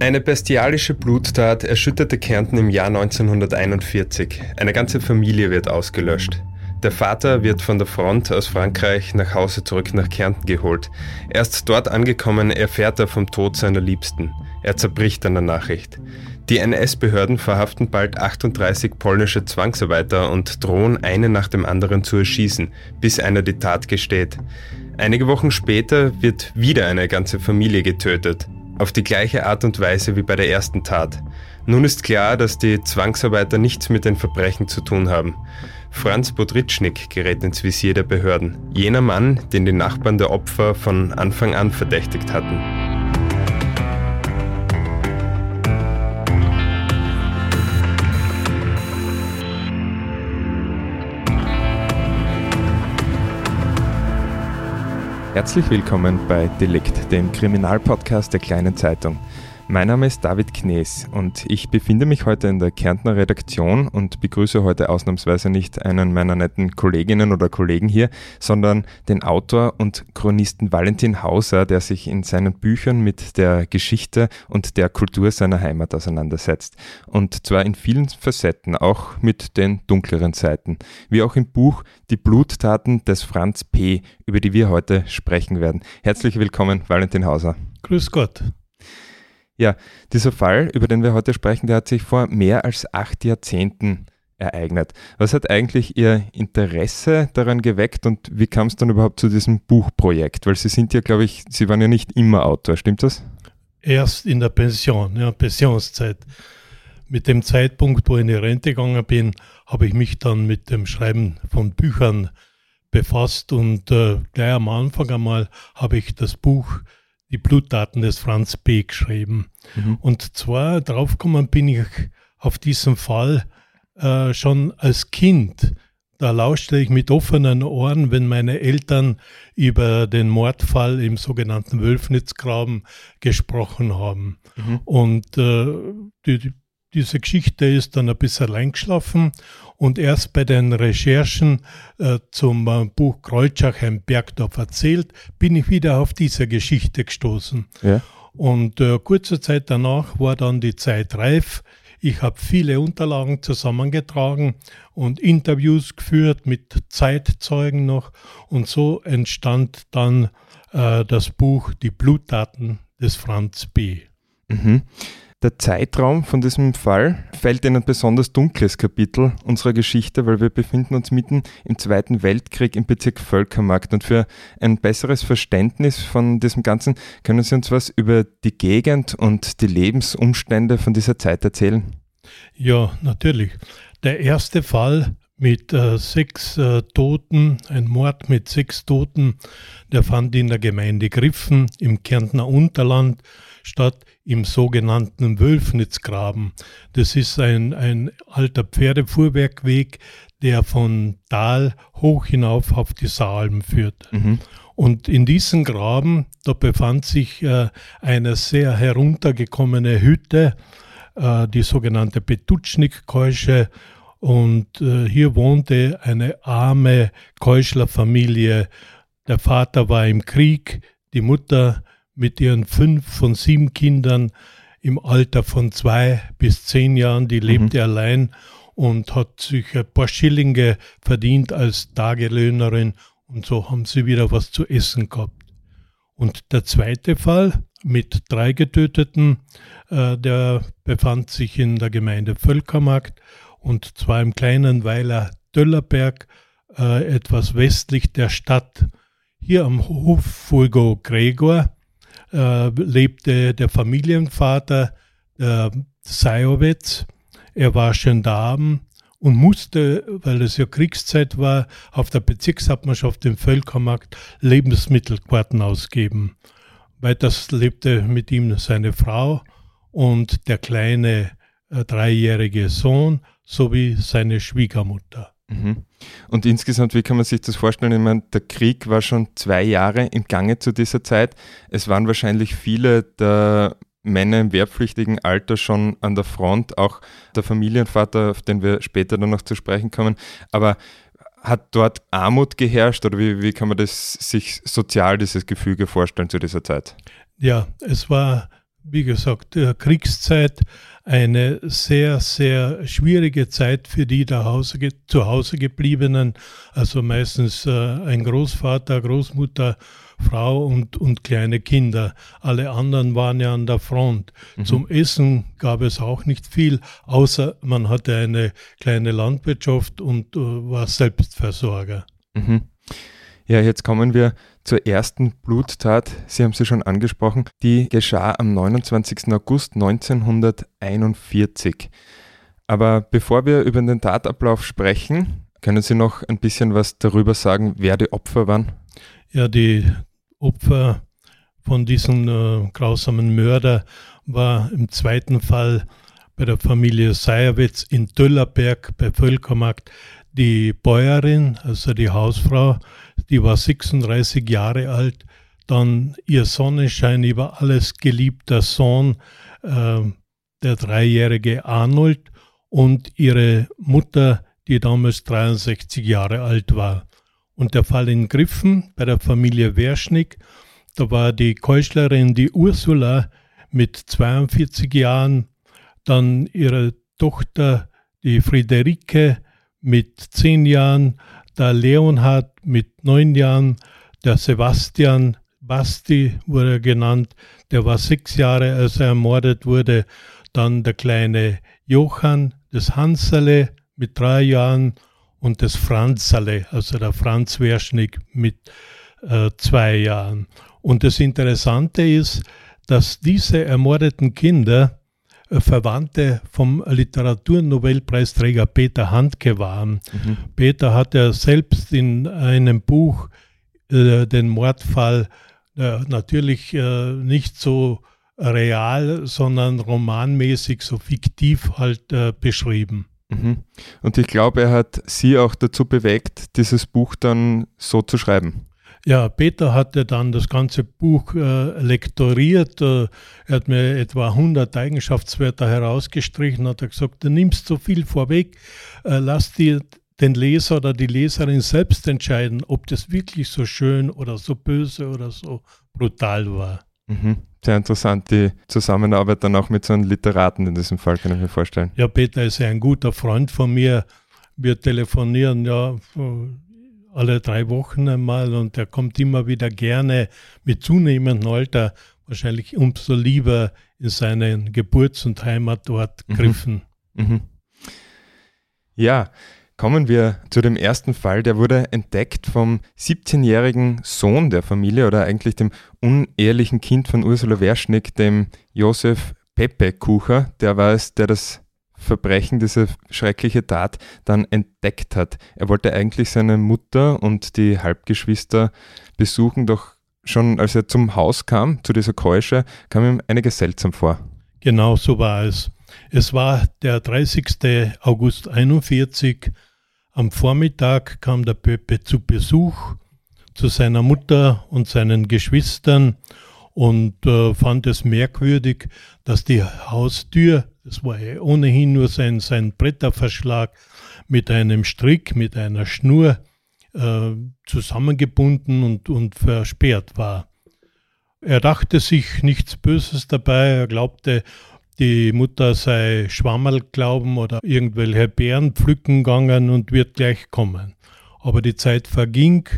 Eine bestialische Bluttat erschütterte Kärnten im Jahr 1941. Eine ganze Familie wird ausgelöscht. Der Vater wird von der Front aus Frankreich nach Hause zurück nach Kärnten geholt. Erst dort angekommen erfährt er vom Tod seiner Liebsten. Er zerbricht an der Nachricht. Die NS-Behörden verhaften bald 38 polnische Zwangsarbeiter und drohen einen nach dem anderen zu erschießen, bis einer die Tat gesteht. Einige Wochen später wird wieder eine ganze Familie getötet, auf die gleiche Art und Weise wie bei der ersten Tat. Nun ist klar, dass die Zwangsarbeiter nichts mit den Verbrechen zu tun haben. Franz Bodritschnik gerät ins Visier der Behörden, jener Mann, den die Nachbarn der Opfer von Anfang an verdächtigt hatten. Herzlich willkommen bei Delikt, dem Kriminalpodcast der kleinen Zeitung. Mein Name ist David Knees und ich befinde mich heute in der Kärntner Redaktion und begrüße heute ausnahmsweise nicht einen meiner netten Kolleginnen oder Kollegen hier, sondern den Autor und Chronisten Valentin Hauser, der sich in seinen Büchern mit der Geschichte und der Kultur seiner Heimat auseinandersetzt. Und zwar in vielen Facetten, auch mit den dunkleren Seiten. Wie auch im Buch Die Bluttaten des Franz P., über die wir heute sprechen werden. Herzlich willkommen, Valentin Hauser. Grüß Gott. Ja, dieser Fall, über den wir heute sprechen, der hat sich vor mehr als acht Jahrzehnten ereignet. Was hat eigentlich Ihr Interesse daran geweckt und wie kam es dann überhaupt zu diesem Buchprojekt? Weil Sie sind ja, glaube ich, Sie waren ja nicht immer Autor, stimmt das? Erst in der Pension, ja, Pensionszeit. Mit dem Zeitpunkt, wo ich in die Rente gegangen bin, habe ich mich dann mit dem Schreiben von Büchern befasst und äh, gleich am Anfang einmal habe ich das Buch die Blutdaten des Franz B. geschrieben. Mhm. Und zwar draufgekommen bin ich auf diesen Fall äh, schon als Kind. Da lauschte ich mit offenen Ohren, wenn meine Eltern über den Mordfall im sogenannten Wölfnitzgraben gesprochen haben. Mhm. Und äh, die, diese Geschichte ist dann ein bisschen eingeschlafen und erst bei den Recherchen äh, zum äh, Buch Kreuzschach, ein Bergdorf erzählt, bin ich wieder auf diese Geschichte gestoßen. Ja. Und äh, kurze Zeit danach war dann die Zeit reif. Ich habe viele Unterlagen zusammengetragen und Interviews geführt mit Zeitzeugen noch. Und so entstand dann äh, das Buch Die Blutdaten des Franz B. Mhm. Der Zeitraum von diesem Fall fällt in ein besonders dunkles Kapitel unserer Geschichte, weil wir befinden uns mitten im Zweiten Weltkrieg im Bezirk Völkermarkt. Und für ein besseres Verständnis von diesem Ganzen können Sie uns was über die Gegend und die Lebensumstände von dieser Zeit erzählen? Ja, natürlich. Der erste Fall mit äh, sechs äh, Toten, ein Mord mit sechs Toten, der fand in der Gemeinde Griffen im Kärntner Unterland statt im sogenannten Wölfnitzgraben. Das ist ein, ein alter Pferdefuhrwerkweg, der von Tal hoch hinauf auf die Saalm führt. Mhm. Und in diesem Graben, da befand sich äh, eine sehr heruntergekommene Hütte, äh, die sogenannte Petutschnik-Keusche. Und äh, hier wohnte eine arme Keuschlerfamilie. Der Vater war im Krieg, die Mutter mit ihren fünf von sieben Kindern im Alter von zwei bis zehn Jahren, die lebte mhm. allein und hat sich ein paar Schillinge verdient als Tagelöhnerin und so haben sie wieder was zu essen gehabt. Und der zweite Fall mit drei Getöteten, äh, der befand sich in der Gemeinde Völkermarkt und zwar im kleinen Weiler Döllerberg, äh, etwas westlich der Stadt. Hier am Hof Fulgo Gregor äh, lebte der Familienvater äh, Sajowitz. Er war Gendarm und musste, weil es ja Kriegszeit war, auf der Bezirkshauptmannschaft im Völkermarkt Lebensmittelkarten ausgeben. Weiters lebte mit ihm seine Frau und der kleine dreijährige Sohn sowie seine Schwiegermutter. Mhm. Und insgesamt, wie kann man sich das vorstellen? Ich meine, der Krieg war schon zwei Jahre im Gange zu dieser Zeit. Es waren wahrscheinlich viele der Männer im wehrpflichtigen Alter schon an der Front, auch der Familienvater, auf den wir später dann noch zu sprechen kommen. Aber hat dort Armut geherrscht oder wie, wie kann man das sich sozial, dieses Gefüge vorstellen zu dieser Zeit? Ja, es war wie gesagt, Kriegszeit eine sehr, sehr schwierige Zeit für die Hause, zu Hause gebliebenen, also meistens äh, ein Großvater, Großmutter, Frau und, und kleine Kinder. Alle anderen waren ja an der Front. Mhm. Zum Essen gab es auch nicht viel, außer man hatte eine kleine Landwirtschaft und äh, war Selbstversorger. Mhm. Ja, jetzt kommen wir zur ersten Bluttat. Sie haben sie schon angesprochen. Die geschah am 29. August 1941. Aber bevor wir über den Tatablauf sprechen, können Sie noch ein bisschen was darüber sagen, wer die Opfer waren? Ja, die Opfer von diesem äh, grausamen Mörder war im zweiten Fall bei der Familie Seierwitz in Döllerberg bei Völkermarkt die Bäuerin, also die Hausfrau, die war 36 Jahre alt. Dann ihr Sonnenschein über alles geliebter Sohn, äh, der dreijährige Arnold und ihre Mutter, die damals 63 Jahre alt war. Und der Fall in Griffen bei der Familie Werschnick, da war die Keuschlerin, die Ursula, mit 42 Jahren, dann ihre Tochter, die Friederike, mit 10 Jahren, der Leonhard mit 9 Jahren, der Sebastian Basti wurde er genannt, der war sechs Jahre, als er ermordet wurde. Dann der kleine Johann, das Hansele mit drei Jahren und das Franzale, also der Franz Werschnick mit äh, zwei Jahren. Und das Interessante ist, dass diese ermordeten Kinder Verwandte vom Literaturnobelpreisträger Peter Handke waren. Mhm. Peter hat ja selbst in einem Buch äh, den Mordfall äh, natürlich äh, nicht so real, sondern romanmäßig, so fiktiv halt äh, beschrieben. Mhm. Und ich glaube, er hat Sie auch dazu bewegt, dieses Buch dann so zu schreiben. Ja, Peter hatte dann das ganze Buch äh, lektoriert. Äh, er hat mir etwa 100 Eigenschaftswörter herausgestrichen, hat er gesagt, du nimmst so viel vorweg, äh, lass dir den Leser oder die Leserin selbst entscheiden, ob das wirklich so schön oder so böse oder so brutal war. Mhm. Sehr interessant, die Zusammenarbeit dann auch mit so einem Literaten in diesem Fall, kann ich mir vorstellen. Ja, Peter ist ja ein guter Freund von mir. Wir telefonieren ja alle drei Wochen einmal und er kommt immer wieder gerne mit zunehmendem Alter, wahrscheinlich umso lieber in seinen Geburts- und Heimatort mhm. Griffen. Mhm. Ja, kommen wir zu dem ersten Fall. Der wurde entdeckt vom 17-jährigen Sohn der Familie oder eigentlich dem unehelichen Kind von Ursula Werschnick, dem Josef Pepe Kucher. Der war es, der das Verbrechen, diese schreckliche Tat dann entdeckt hat. Er wollte eigentlich seine Mutter und die Halbgeschwister besuchen, doch schon als er zum Haus kam, zu dieser Keusche, kam ihm einiges seltsam vor. Genau so war es. Es war der 30. August 41. Am Vormittag kam der Pöpe zu Besuch zu seiner Mutter und seinen Geschwistern und äh, fand es merkwürdig, dass die Haustür das war ohnehin nur sein, sein Bretterverschlag mit einem Strick, mit einer Schnur äh, zusammengebunden und, und versperrt war. Er dachte sich nichts Böses dabei, er glaubte, die Mutter sei Schwammerl glauben oder irgendwelche Beeren pflücken gegangen und wird gleich kommen. Aber die Zeit verging,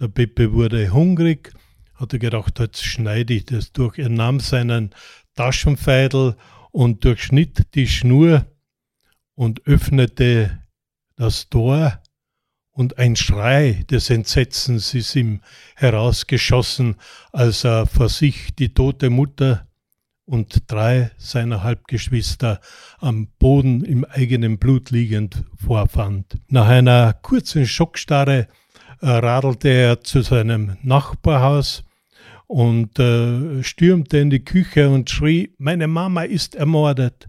der Pepe wurde hungrig, hatte gedacht, jetzt schneide ich das durch. Er nahm seinen Taschenfeidel und durchschnitt die Schnur und öffnete das Tor und ein Schrei des Entsetzens ist ihm herausgeschossen, als er vor sich die tote Mutter und drei seiner Halbgeschwister am Boden im eigenen Blut liegend vorfand. Nach einer kurzen Schockstarre äh, radelte er zu seinem Nachbarhaus und äh, stürmte in die Küche und schrie, meine Mama ist ermordet.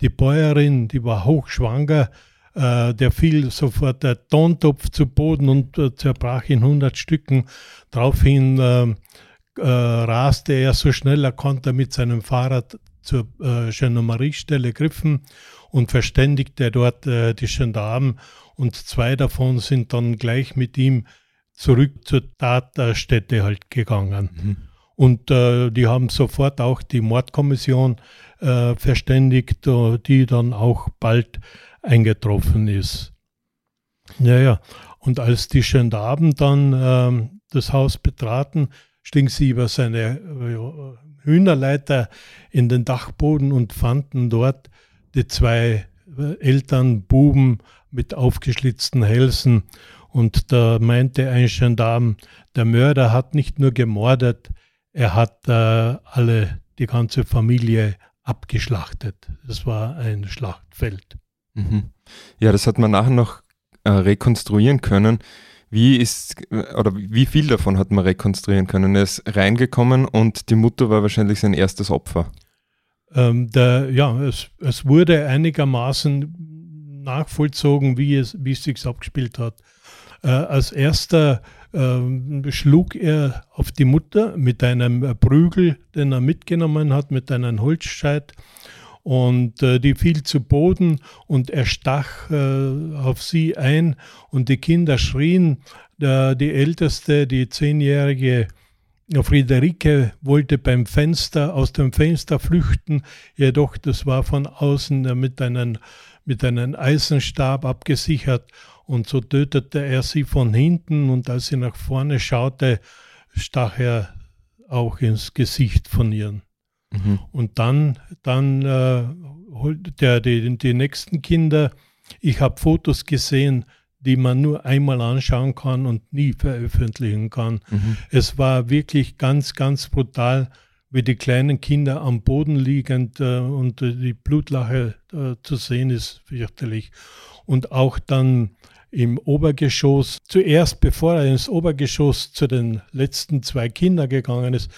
Die Bäuerin, die war hochschwanger, äh, der fiel sofort der Tontopf zu Boden und äh, zerbrach in hundert Stücken. Daraufhin äh, äh, raste er so schnell er konnte mit seinem Fahrrad zur äh, Gendarmeriestelle griffen und verständigte dort äh, die Gendarmen und zwei davon sind dann gleich mit ihm zurück zur Tatstätte halt gegangen. Mhm. Und äh, die haben sofort auch die Mordkommission äh, verständigt, äh, die dann auch bald eingetroffen ist. Naja, und als die Gendarmen dann äh, das Haus betraten, stiegen sie über seine äh, Hühnerleiter in den Dachboden und fanden dort die zwei äh, Eltern, Buben mit aufgeschlitzten Hälsen. Und da meinte ein Gendarm, der Mörder hat nicht nur gemordet, er hat äh, alle, die ganze Familie abgeschlachtet. Das war ein Schlachtfeld. Mhm. Ja, das hat man nachher noch äh, rekonstruieren können. Wie ist oder wie viel davon hat man rekonstruieren können? Er ist reingekommen und die Mutter war wahrscheinlich sein erstes Opfer. Ähm, der, ja, es, es wurde einigermaßen nachvollzogen, wie es, wie es sich abgespielt hat. Äh, als erster äh, schlug er auf die Mutter mit einem Prügel, den er mitgenommen hat, mit einem Holzscheit. Und äh, die fiel zu Boden und er stach äh, auf sie ein. Und die Kinder schrien. Der, die älteste, die zehnjährige Friederike, wollte beim Fenster aus dem Fenster flüchten, jedoch das war von außen mit einem, mit einem Eisenstab abgesichert und so tötete er sie von hinten und als sie nach vorne schaute, stach er auch ins Gesicht von ihren. Mhm. Und dann, dann äh, der, die, die nächsten Kinder, ich habe Fotos gesehen, die man nur einmal anschauen kann und nie veröffentlichen kann. Mhm. Es war wirklich ganz, ganz brutal, wie die kleinen Kinder am Boden liegend äh, und die Blutlache äh, zu sehen ist fürchterlich. Und auch dann im Obergeschoss, zuerst bevor er ins Obergeschoss zu den letzten zwei Kindern gegangen ist,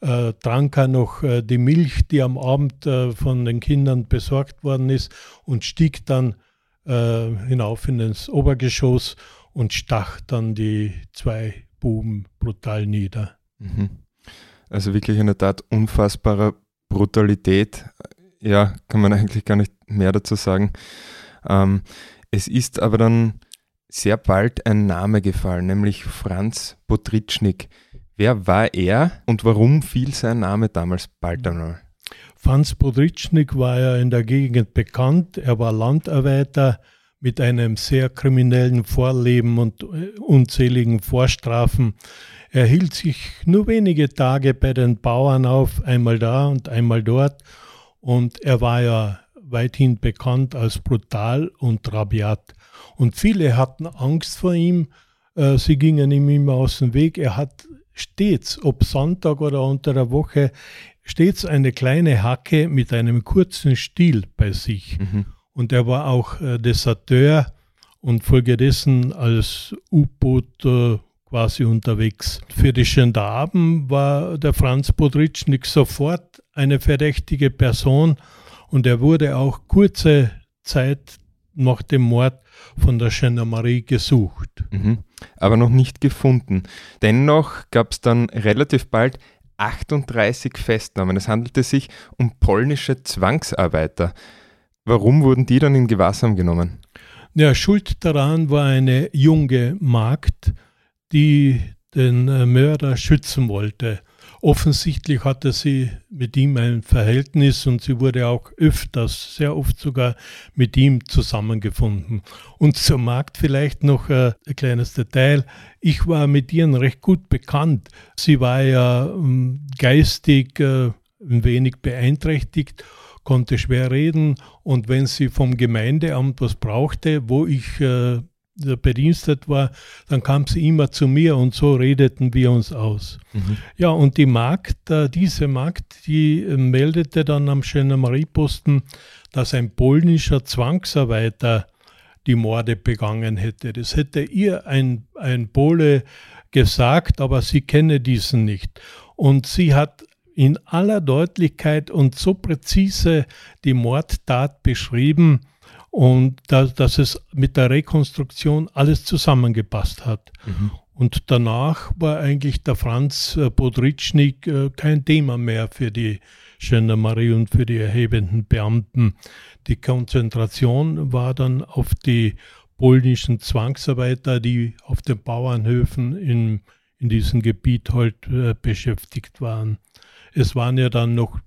äh, trank er noch äh, die Milch, die am Abend äh, von den Kindern besorgt worden ist und stieg dann äh, hinauf in das Obergeschoss und stach dann die zwei Buben brutal nieder. Mhm. Also wirklich eine Tat unfassbarer Brutalität. Ja, kann man eigentlich gar nicht mehr dazu sagen. Ähm, es ist aber dann sehr bald ein Name gefallen, nämlich Franz Potritschnik. Wer war er und warum fiel sein Name damals bald einmal? Franz Podritschnik war ja in der Gegend bekannt. Er war Landarbeiter mit einem sehr kriminellen Vorleben und äh, unzähligen Vorstrafen. Er hielt sich nur wenige Tage bei den Bauern auf, einmal da und einmal dort. Und er war ja weithin bekannt als brutal und rabiat. Und viele hatten Angst vor ihm. Äh, sie gingen ihm immer aus dem Weg. Er hat stets, ob Sonntag oder unter der Woche, stets eine kleine Hacke mit einem kurzen Stiel bei sich. Mhm. Und er war auch äh, Deserteur und folgedessen als U-Boot äh, quasi unterwegs. Für die Gendarmen war der Franz Podritschnik sofort eine verdächtige Person und er wurde auch kurze Zeit nach dem Mord von der Gendarmerie gesucht. Mhm. Aber noch nicht gefunden. Dennoch gab es dann relativ bald 38 Festnahmen. Es handelte sich um polnische Zwangsarbeiter. Warum wurden die dann in Gewahrsam genommen? Ja, schuld daran war eine junge Magd, die den äh, Mörder schützen wollte. Offensichtlich hatte sie mit ihm ein Verhältnis und sie wurde auch öfters, sehr oft sogar mit ihm zusammengefunden. Und zur Magd vielleicht noch äh, ein kleines Detail. Ich war mit ihr recht gut bekannt. Sie war ja ähm, geistig äh, ein wenig beeinträchtigt konnte schwer reden und wenn sie vom Gemeindeamt was brauchte, wo ich bedienstet war, dann kam sie immer zu mir und so redeten wir uns aus. Mhm. Ja, und die Magd, äh, diese Magd, die äh, meldete dann am Gendarmerieposten, dass ein polnischer Zwangsarbeiter die Morde begangen hätte. Das hätte ihr ein, ein Pole gesagt, aber sie kenne diesen nicht. Und sie hat in aller Deutlichkeit und so präzise die Mordtat beschrieben, und da, dass es mit der Rekonstruktion alles zusammengepasst hat. Mhm. Und danach war eigentlich der Franz äh, Podritschnik äh, kein Thema mehr für die Gendarmerie und für die erhebenden Beamten. Die Konzentration war dann auf die polnischen Zwangsarbeiter, die auf den Bauernhöfen in, in in diesem Gebiet halt äh, beschäftigt waren. Es waren ja dann noch ein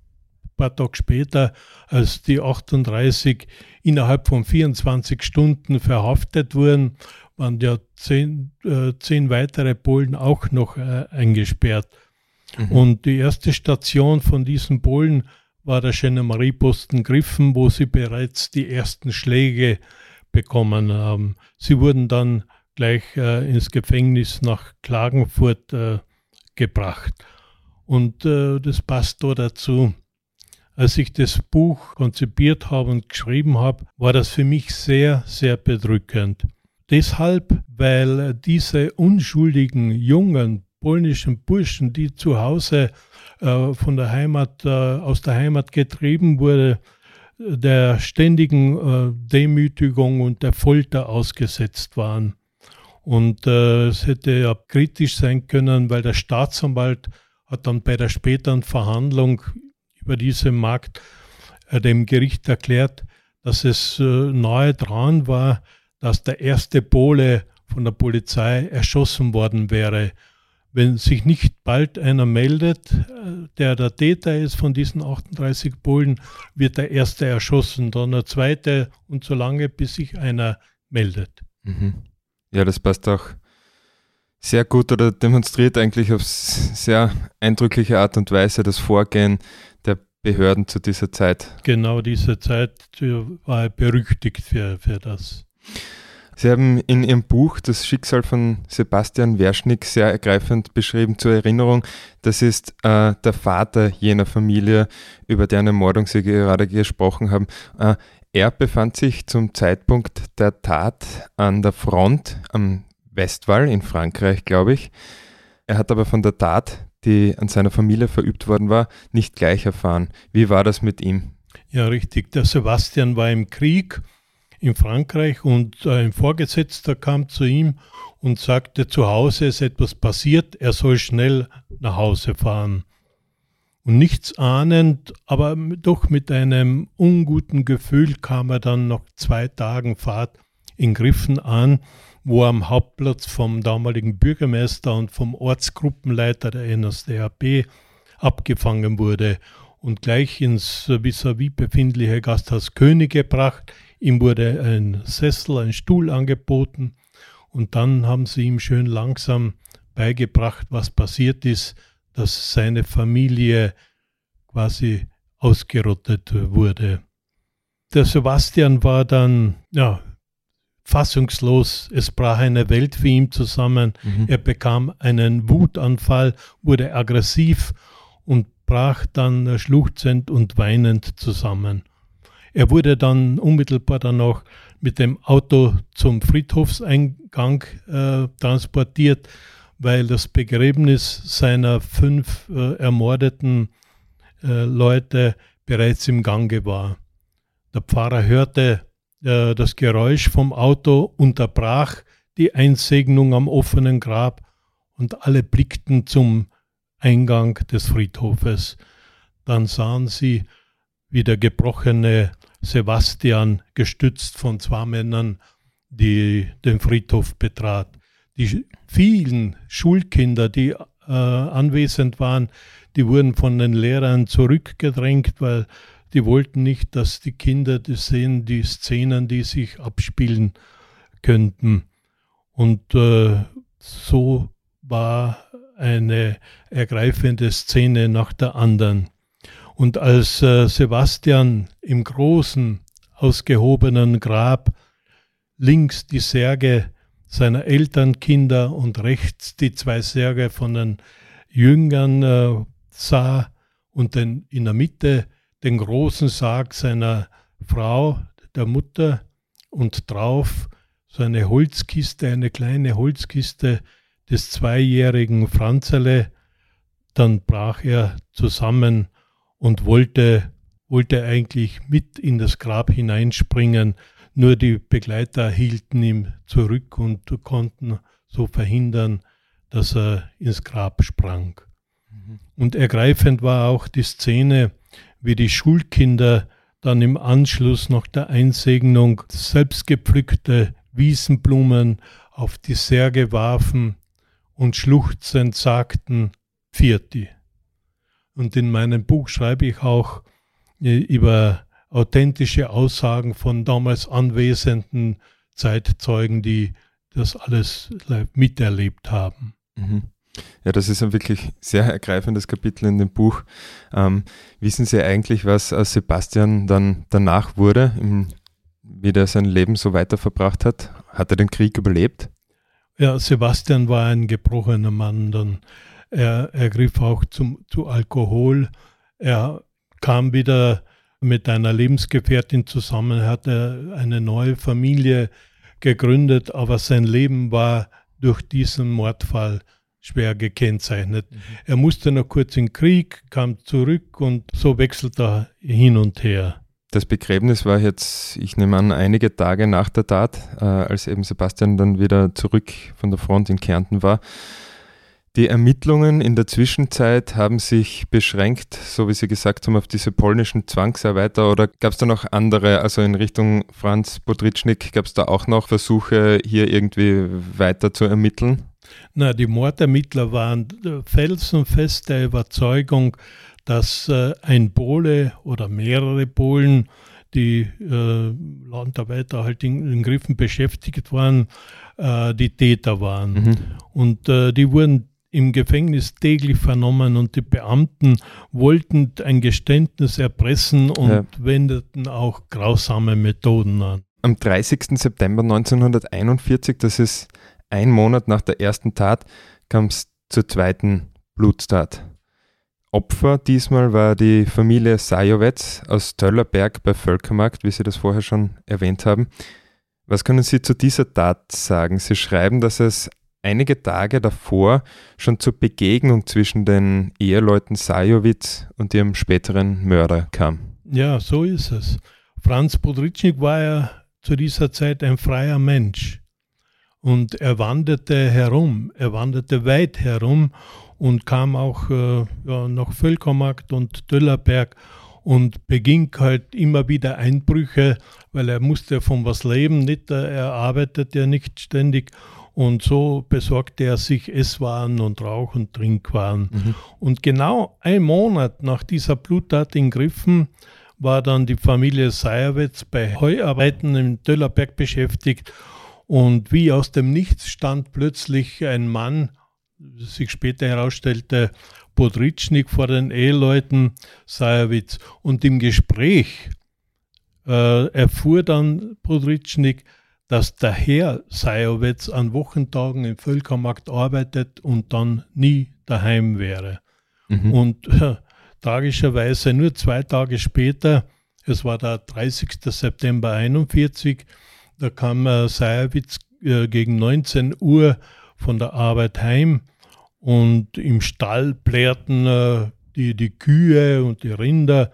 paar Tage später, als die 38 innerhalb von 24 Stunden verhaftet wurden, waren ja zehn, äh, zehn weitere Polen auch noch äh, eingesperrt. Mhm. Und die erste Station von diesen Polen war der Gendarmerieposten Griffen, wo sie bereits die ersten Schläge bekommen haben. Sie wurden dann gleich äh, ins Gefängnis nach Klagenfurt äh, gebracht. Und äh, das passt da dazu. Als ich das Buch konzipiert habe und geschrieben habe, war das für mich sehr, sehr bedrückend. Deshalb, weil diese unschuldigen jungen polnischen Burschen, die zu Hause äh, von der Heimat, äh, aus der Heimat getrieben wurde, der ständigen äh, Demütigung und der Folter ausgesetzt waren. Und äh, es hätte ja kritisch sein können, weil der Staatsanwalt hat dann bei der späteren Verhandlung über diese Markt äh, dem Gericht erklärt, dass es äh, nahe dran war, dass der erste Pole von der Polizei erschossen worden wäre wenn sich nicht bald einer meldet, äh, der der Täter ist von diesen 38 Polen, wird der erste erschossen, dann der zweite und so lange, bis sich einer meldet. Mhm. Ja, das passt auch sehr gut oder demonstriert eigentlich auf sehr eindrückliche Art und Weise das Vorgehen Behörden zu dieser Zeit. Genau diese Zeit war berüchtigt für, für das. Sie haben in Ihrem Buch das Schicksal von Sebastian Werschnick sehr ergreifend beschrieben zur Erinnerung. Das ist äh, der Vater jener Familie, über deren Ermordung Sie gerade gesprochen haben. Äh, er befand sich zum Zeitpunkt der Tat an der Front am Westwall in Frankreich, glaube ich. Er hat aber von der Tat, die an seiner Familie verübt worden war, nicht gleich erfahren. Wie war das mit ihm? Ja, richtig. Der Sebastian war im Krieg in Frankreich und ein Vorgesetzter kam zu ihm und sagte, zu Hause ist etwas passiert, er soll schnell nach Hause fahren. Und nichts ahnend, aber doch mit einem unguten Gefühl kam er dann nach zwei Tagen Fahrt in Griffen an, wo am Hauptplatz vom damaligen Bürgermeister und vom Ortsgruppenleiter der NSDAP abgefangen wurde und gleich ins vis-à-vis -vis befindliche Gasthaus König gebracht, Ihm wurde ein Sessel, ein Stuhl angeboten und dann haben sie ihm schön langsam beigebracht, was passiert ist, dass seine Familie quasi ausgerottet wurde. Der Sebastian war dann ja, fassungslos. Es brach eine Welt für ihn zusammen. Mhm. Er bekam einen Wutanfall, wurde aggressiv und brach dann schluchzend und weinend zusammen. Er wurde dann unmittelbar danach mit dem Auto zum Friedhofseingang äh, transportiert, weil das Begräbnis seiner fünf äh, ermordeten äh, Leute bereits im Gange war. Der Pfarrer hörte äh, das Geräusch vom Auto, unterbrach die Einsegnung am offenen Grab und alle blickten zum Eingang des Friedhofes. Dann sahen sie, wie der gebrochene Sebastian, gestützt von zwei Männern, die den Friedhof betrat. Die vielen Schulkinder, die äh, anwesend waren, die wurden von den Lehrern zurückgedrängt, weil die wollten nicht, dass die Kinder das sehen, die Szenen, die sich abspielen könnten. Und äh, so war eine ergreifende Szene nach der anderen. Und als äh, Sebastian im großen, ausgehobenen Grab links die Särge seiner Elternkinder und rechts die zwei Särge von den Jüngern äh, sah und den, in der Mitte den großen Sarg seiner Frau, der Mutter und drauf so eine Holzkiste, eine kleine Holzkiste des zweijährigen Franzele, dann brach er zusammen und wollte, wollte eigentlich mit in das Grab hineinspringen. Nur die Begleiter hielten ihm zurück und konnten so verhindern, dass er ins Grab sprang. Mhm. Und ergreifend war auch die Szene, wie die Schulkinder dann im Anschluss nach der Einsegnung selbstgepflückte Wiesenblumen auf die Särge warfen und schluchzend sagten Vierti. Und in meinem Buch schreibe ich auch äh, über authentische Aussagen von damals anwesenden Zeitzeugen, die das alles miterlebt haben. Mhm. Ja, das ist ein wirklich sehr ergreifendes Kapitel in dem Buch. Ähm, wissen Sie eigentlich, was aus Sebastian dann danach wurde, im, wie der sein Leben so weiter verbracht hat? Hat er den Krieg überlebt? Ja, Sebastian war ein gebrochener Mann. Dann er, er griff auch zum, zu Alkohol. Er kam wieder mit einer Lebensgefährtin zusammen, hatte eine neue Familie gegründet, aber sein Leben war durch diesen Mordfall schwer gekennzeichnet. Mhm. Er musste noch kurz in den Krieg, kam zurück und so wechselt er hin und her. Das Begräbnis war jetzt, ich nehme an, einige Tage nach der Tat, äh, als eben Sebastian dann wieder zurück von der Front in Kärnten war. Die Ermittlungen in der Zwischenzeit haben sich beschränkt, so wie Sie gesagt haben, auf diese polnischen Zwangsarbeiter oder gab es da noch andere, also in Richtung Franz Podritschnik, gab es da auch noch Versuche, hier irgendwie weiter zu ermitteln? Na, die Mordermittler waren felsenfest der Überzeugung, dass äh, ein Pole oder mehrere Polen, die äh, Landarbeiter halt in, in Griffen beschäftigt waren, äh, die Täter waren. Mhm. Und äh, die wurden im Gefängnis täglich vernommen und die Beamten wollten ein Geständnis erpressen und ja. wendeten auch grausame Methoden an. Am 30. September 1941, das ist ein Monat nach der ersten Tat, kam es zur zweiten Bluttat. Opfer diesmal war die Familie Sajowetz aus Töllerberg bei Völkermarkt, wie Sie das vorher schon erwähnt haben. Was können Sie zu dieser Tat sagen? Sie schreiben, dass es einige Tage davor schon zur Begegnung zwischen den Eheleuten Sajowitz und ihrem späteren Mörder kam. Ja, so ist es. Franz Podritschnik war ja zu dieser Zeit ein freier Mensch. Und er wanderte herum, er wanderte weit herum und kam auch äh, ja, nach Völkermarkt und Döllerberg und beging halt immer wieder Einbrüche, weil er musste von was leben, nicht, er arbeitete ja nicht ständig und so besorgte er sich Esswaren und Rauch- und Trinkwaren. Mhm. Und genau ein Monat nach dieser Bluttat in Griffen war dann die Familie Seierwitz bei Heuarbeiten im Döllerberg beschäftigt. Und wie aus dem Nichts stand plötzlich ein Mann, sich später herausstellte, Podritschnik vor den Eheleuten Seierwitz. Und im Gespräch äh, erfuhr dann Podritschnik, dass der Herr Sajowetz an Wochentagen im Völkermarkt arbeitet und dann nie daheim wäre. Mhm. Und äh, tragischerweise nur zwei Tage später, es war der 30. September 41, da kam äh, Sajowitz äh, gegen 19 Uhr von der Arbeit heim und im Stall plärten äh, die, die Kühe und die Rinder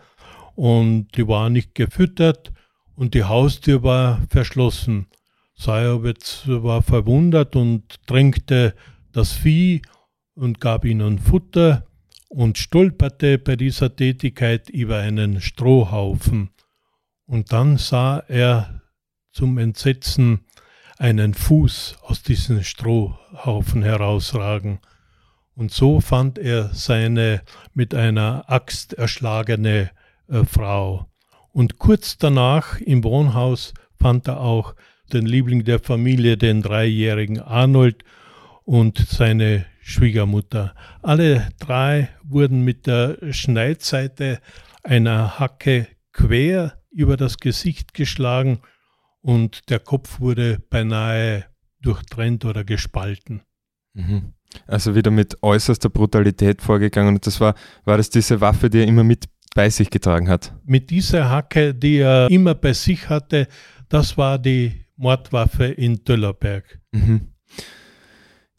und die waren nicht gefüttert und die Haustür war verschlossen. Sayowitz war verwundert und drängte das Vieh und gab ihnen Futter und stolperte bei dieser Tätigkeit über einen Strohhaufen. Und dann sah er zum Entsetzen einen Fuß aus diesem Strohhaufen herausragen. Und so fand er seine mit einer Axt erschlagene äh, Frau. Und kurz danach im Wohnhaus fand er auch den Liebling der Familie, den dreijährigen Arnold und seine Schwiegermutter. Alle drei wurden mit der Schneidseite einer Hacke quer über das Gesicht geschlagen und der Kopf wurde beinahe durchtrennt oder gespalten. Mhm. Also wieder mit äußerster Brutalität vorgegangen. Und das war, war das diese Waffe, die er immer mit bei sich getragen hat? Mit dieser Hacke, die er immer bei sich hatte, das war die Mordwaffe in Döllerberg. Mhm.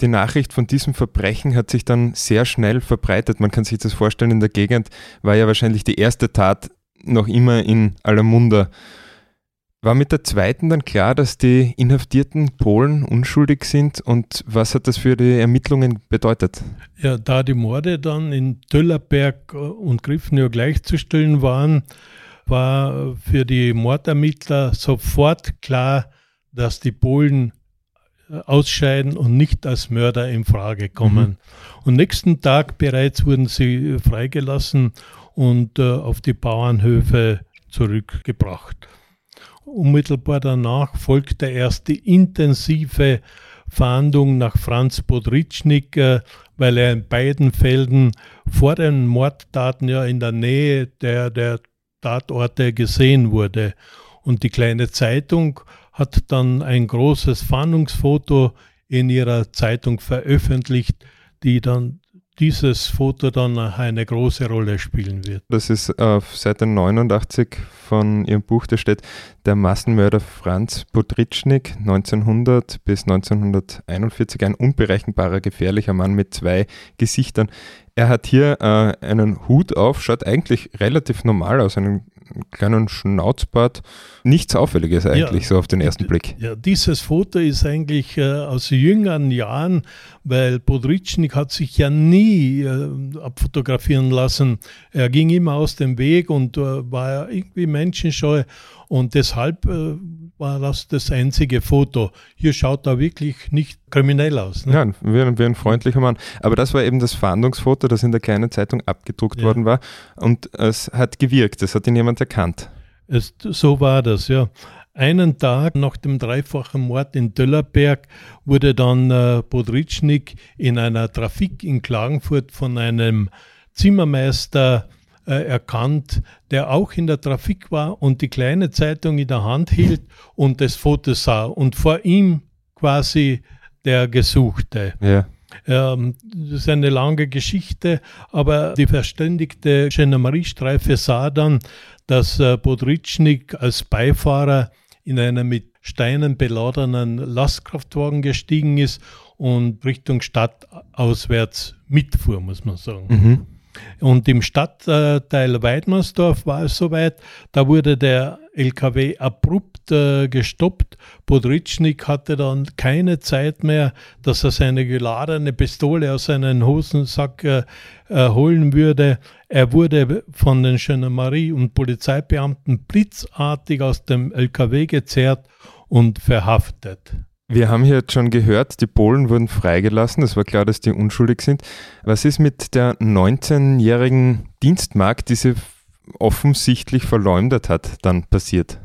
Die Nachricht von diesem Verbrechen hat sich dann sehr schnell verbreitet. Man kann sich das vorstellen, in der Gegend war ja wahrscheinlich die erste Tat noch immer in aller Munde. War mit der zweiten dann klar, dass die inhaftierten Polen unschuldig sind und was hat das für die Ermittlungen bedeutet? Ja, da die Morde dann in Döllerberg und Griffenau gleichzustellen waren, war für die Mordermittler sofort klar, dass die Polen ausscheiden und nicht als Mörder in Frage kommen. Mhm. Und nächsten Tag bereits wurden sie freigelassen und äh, auf die Bauernhöfe zurückgebracht. Unmittelbar danach folgte erst die intensive Fahndung nach Franz Podritschnik, äh, weil er in beiden Fällen vor den Mordtaten ja in der Nähe der, der Tatorte gesehen wurde. Und die kleine Zeitung hat dann ein großes Fahndungsfoto in ihrer Zeitung veröffentlicht, die dann dieses Foto dann eine große Rolle spielen wird. Das ist auf Seite 89 von Ihrem Buch, da steht der Massenmörder Franz Podritschnik, 1900 bis 1941, ein unberechenbarer, gefährlicher Mann mit zwei Gesichtern. Er hat hier äh, einen Hut auf, schaut eigentlich relativ normal aus, einen kleinen Schnauzbart. Nichts Auffälliges eigentlich, ja, so auf den ersten Blick. Ja, dieses Foto ist eigentlich äh, aus jüngeren Jahren, weil Podritschnik hat sich ja nie äh, abfotografieren lassen. Er ging immer aus dem Weg und äh, war irgendwie menschenscheu und deshalb äh, war das das einzige Foto. Hier schaut er wirklich nicht kriminell aus. Ne? Ja, wie ein, wie ein freundlicher Mann. Aber das war eben das Fahndungsfoto, das in der kleinen Zeitung abgedruckt ja. worden war. Und es hat gewirkt, es hat ihn jemand erkannt. Es, so war das, ja. Einen Tag nach dem dreifachen Mord in Döllerberg wurde dann äh, Podritschnik in einer Trafik in Klagenfurt von einem Zimmermeister äh, erkannt, der auch in der Trafik war und die kleine Zeitung in der Hand hielt und das Foto sah und vor ihm quasi der Gesuchte. Ja. Ähm, das ist eine lange Geschichte, aber die verständigte Gendarmeriestreife sah dann, dass äh, Bodritschnik als Beifahrer in einen mit Steinen beladenen Lastkraftwagen gestiegen ist und Richtung Stadt auswärts mitfuhr, muss man sagen. Mhm. Und im Stadtteil Weidmannsdorf war es soweit, da wurde der LKW abrupt äh, gestoppt. Podritschnik hatte dann keine Zeit mehr, dass er seine geladene Pistole aus seinem Hosensack äh, äh, holen würde. Er wurde von den Gendarmerie- und Polizeibeamten blitzartig aus dem LKW gezerrt und verhaftet. Wir haben hier jetzt schon gehört, die Polen wurden freigelassen. Es war klar, dass die unschuldig sind. Was ist mit der 19-jährigen Dienstmarkt, die sie offensichtlich verleumdet hat, dann passiert?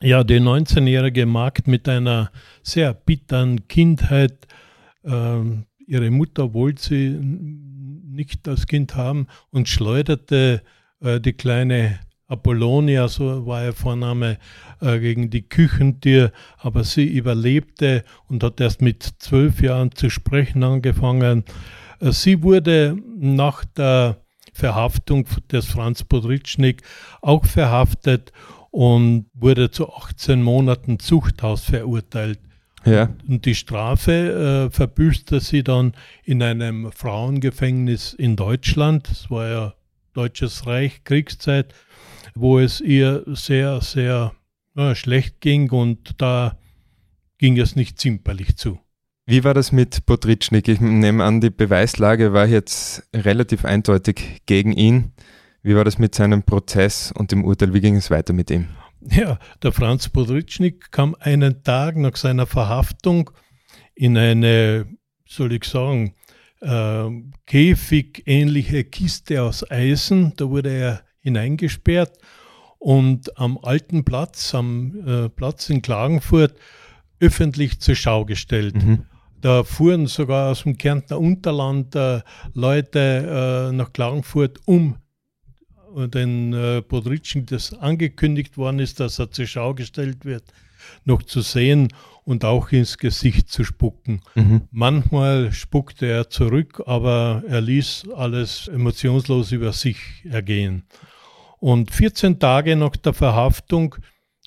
Ja, die 19-jährige Magd mit einer sehr bitteren Kindheit. Äh, ihre Mutter wollte sie nicht als Kind haben und schleuderte äh, die kleine Apollonia, so war ihr Vorname, äh, gegen die Küchentür, aber sie überlebte und hat erst mit zwölf Jahren zu sprechen angefangen. Äh, sie wurde nach der Verhaftung des Franz Podritschnik auch verhaftet und wurde zu 18 Monaten Zuchthaus verurteilt. Ja. Und die Strafe äh, verbüßte sie dann in einem Frauengefängnis in Deutschland. Das war ja Deutsches Reich, Kriegszeit wo es ihr sehr, sehr ja, schlecht ging und da ging es nicht zimperlich zu. Wie war das mit Potritschnik? Ich nehme an, die Beweislage war jetzt relativ eindeutig gegen ihn. Wie war das mit seinem Prozess und dem Urteil? Wie ging es weiter mit ihm? Ja, der Franz Podritschnik kam einen Tag nach seiner Verhaftung in eine, soll ich sagen, äh, käfigähnliche Kiste aus Eisen. Da wurde er hineingesperrt und am alten Platz, am äh, Platz in Klagenfurt, öffentlich zur Schau gestellt. Mhm. Da fuhren sogar aus dem Kärntner Unterland äh, Leute äh, nach Klagenfurt, um den äh, Podritschen, das angekündigt worden ist, dass er zur Schau gestellt wird, noch zu sehen und auch ins Gesicht zu spucken. Mhm. Manchmal spuckte er zurück, aber er ließ alles emotionslos über sich ergehen. Und 14 Tage nach der Verhaftung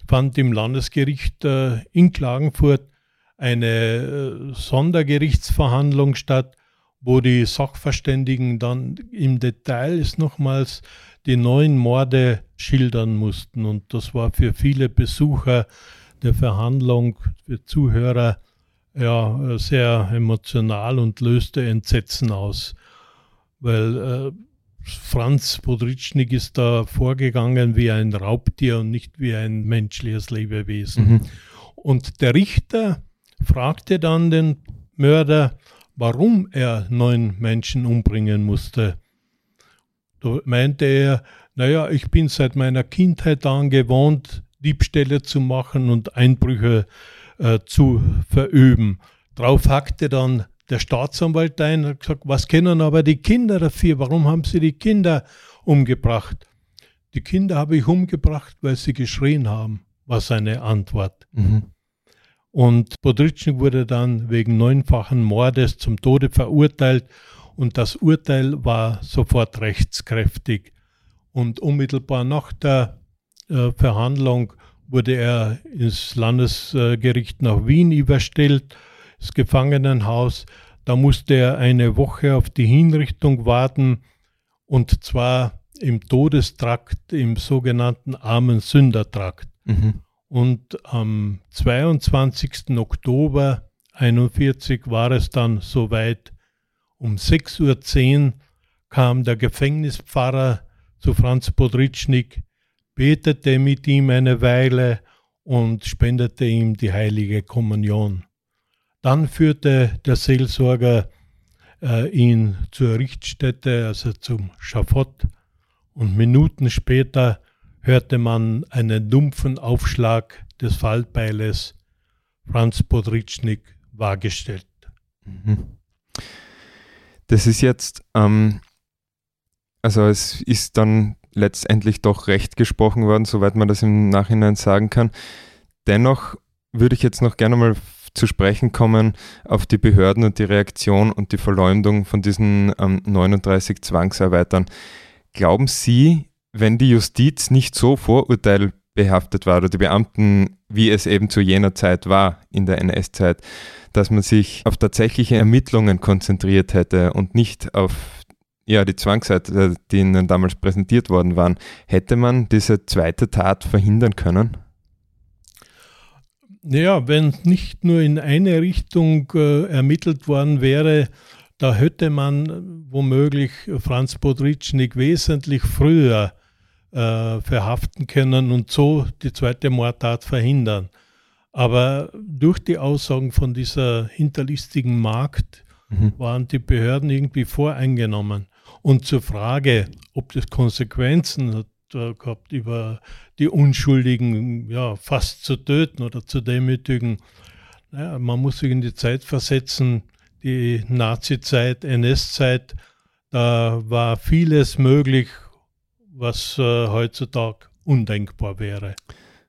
fand im Landesgericht äh, in Klagenfurt eine äh, Sondergerichtsverhandlung statt, wo die Sachverständigen dann im Detail nochmals die neuen Morde schildern mussten. Und das war für viele Besucher der Verhandlung, für Zuhörer, ja, sehr emotional und löste Entsetzen aus. Weil äh, Franz Podritschnik ist da vorgegangen wie ein Raubtier und nicht wie ein menschliches Lebewesen. Mhm. Und der Richter fragte dann den Mörder, warum er neun Menschen umbringen musste. Da meinte er, naja, ich bin seit meiner Kindheit an gewohnt, Diebstähle zu machen und Einbrüche äh, zu verüben. Darauf hackte dann der Staatsanwalt ein und hat gesagt, was kennen aber die Kinder dafür? Warum haben sie die Kinder umgebracht? Die Kinder habe ich umgebracht, weil sie geschrien haben, war seine Antwort. Mhm. Und Podritschnik wurde dann wegen neunfachen Mordes zum Tode verurteilt und das Urteil war sofort rechtskräftig. Und unmittelbar nach der äh, Verhandlung wurde er ins Landesgericht nach Wien überstellt, das Gefangenenhaus. Da musste er eine Woche auf die Hinrichtung warten und zwar im Todestrakt, im sogenannten armen Sündertrakt. Mhm. Und am 22. Oktober 1941 war es dann soweit. Um 6.10 Uhr kam der Gefängnispfarrer zu Franz Podritschnik betete mit ihm eine Weile und spendete ihm die heilige Kommunion. Dann führte der Seelsorger äh, ihn zur Richtstätte, also zum Schafott, und Minuten später hörte man einen dumpfen Aufschlag des Fallbeiles. Franz Podritschnik war gestellt. Mhm. Das ist jetzt, ähm, also es ist dann letztendlich doch recht gesprochen worden, soweit man das im Nachhinein sagen kann. Dennoch würde ich jetzt noch gerne mal zu sprechen kommen auf die Behörden und die Reaktion und die Verleumdung von diesen ähm, 39 Zwangsarbeitern. Glauben Sie, wenn die Justiz nicht so vorurteilbehaftet war oder die Beamten, wie es eben zu jener Zeit war, in der NS-Zeit, dass man sich auf tatsächliche Ermittlungen konzentriert hätte und nicht auf ja, die Zwangsseite, die ihnen damals präsentiert worden waren, hätte man diese zweite Tat verhindern können? Naja, wenn nicht nur in eine Richtung äh, ermittelt worden wäre, da hätte man womöglich Franz Podritschnik wesentlich früher äh, verhaften können und so die zweite Mordtat verhindern. Aber durch die Aussagen von dieser hinterlistigen Magd mhm. waren die Behörden irgendwie voreingenommen. Und zur Frage, ob das Konsequenzen hat äh, gehabt, über die Unschuldigen ja, fast zu töten oder zu demütigen. Naja, man muss sich in die Zeit versetzen, die Nazi-Zeit, NS-Zeit, da war vieles möglich, was äh, heutzutage undenkbar wäre.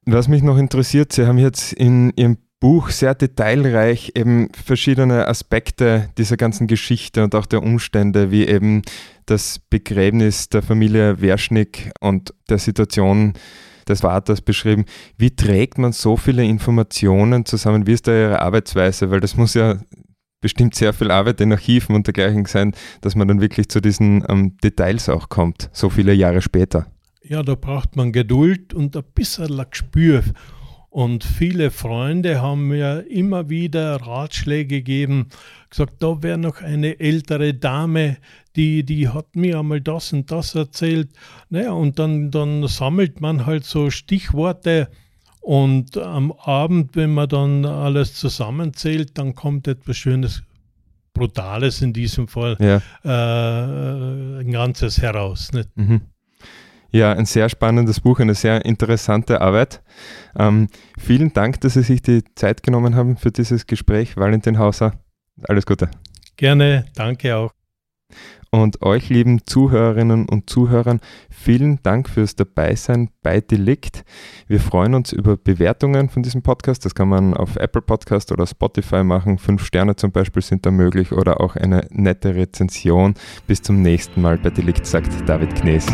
Was mich noch interessiert, Sie haben jetzt in Ihrem Buch sehr detailreich eben verschiedene Aspekte dieser ganzen Geschichte und auch der Umstände, wie eben das Begräbnis der Familie Werschnick und der Situation des Vaters beschrieben. Wie trägt man so viele Informationen zusammen? Wie ist da Ihre Arbeitsweise? Weil das muss ja bestimmt sehr viel Arbeit in Archiven und dergleichen sein, dass man dann wirklich zu diesen ähm, Details auch kommt, so viele Jahre später. Ja, da braucht man Geduld und ein bisschen Gespür. Und viele Freunde haben mir immer wieder Ratschläge gegeben, gesagt, da wäre noch eine ältere Dame, die, die hat mir einmal das und das erzählt. Naja, und dann, dann sammelt man halt so Stichworte und am Abend, wenn man dann alles zusammenzählt, dann kommt etwas Schönes, Brutales in diesem Fall, ja. äh, ein Ganzes heraus. Nicht? Mhm. Ja, ein sehr spannendes Buch, eine sehr interessante Arbeit. Ähm, vielen Dank, dass Sie sich die Zeit genommen haben für dieses Gespräch, Valentin Hauser. Alles Gute. Gerne, danke auch. Und euch, lieben Zuhörerinnen und Zuhörern, vielen Dank fürs Dabeisein bei Delikt. Wir freuen uns über Bewertungen von diesem Podcast. Das kann man auf Apple Podcast oder Spotify machen. Fünf Sterne zum Beispiel sind da möglich oder auch eine nette Rezension. Bis zum nächsten Mal bei Delikt, sagt David Knees.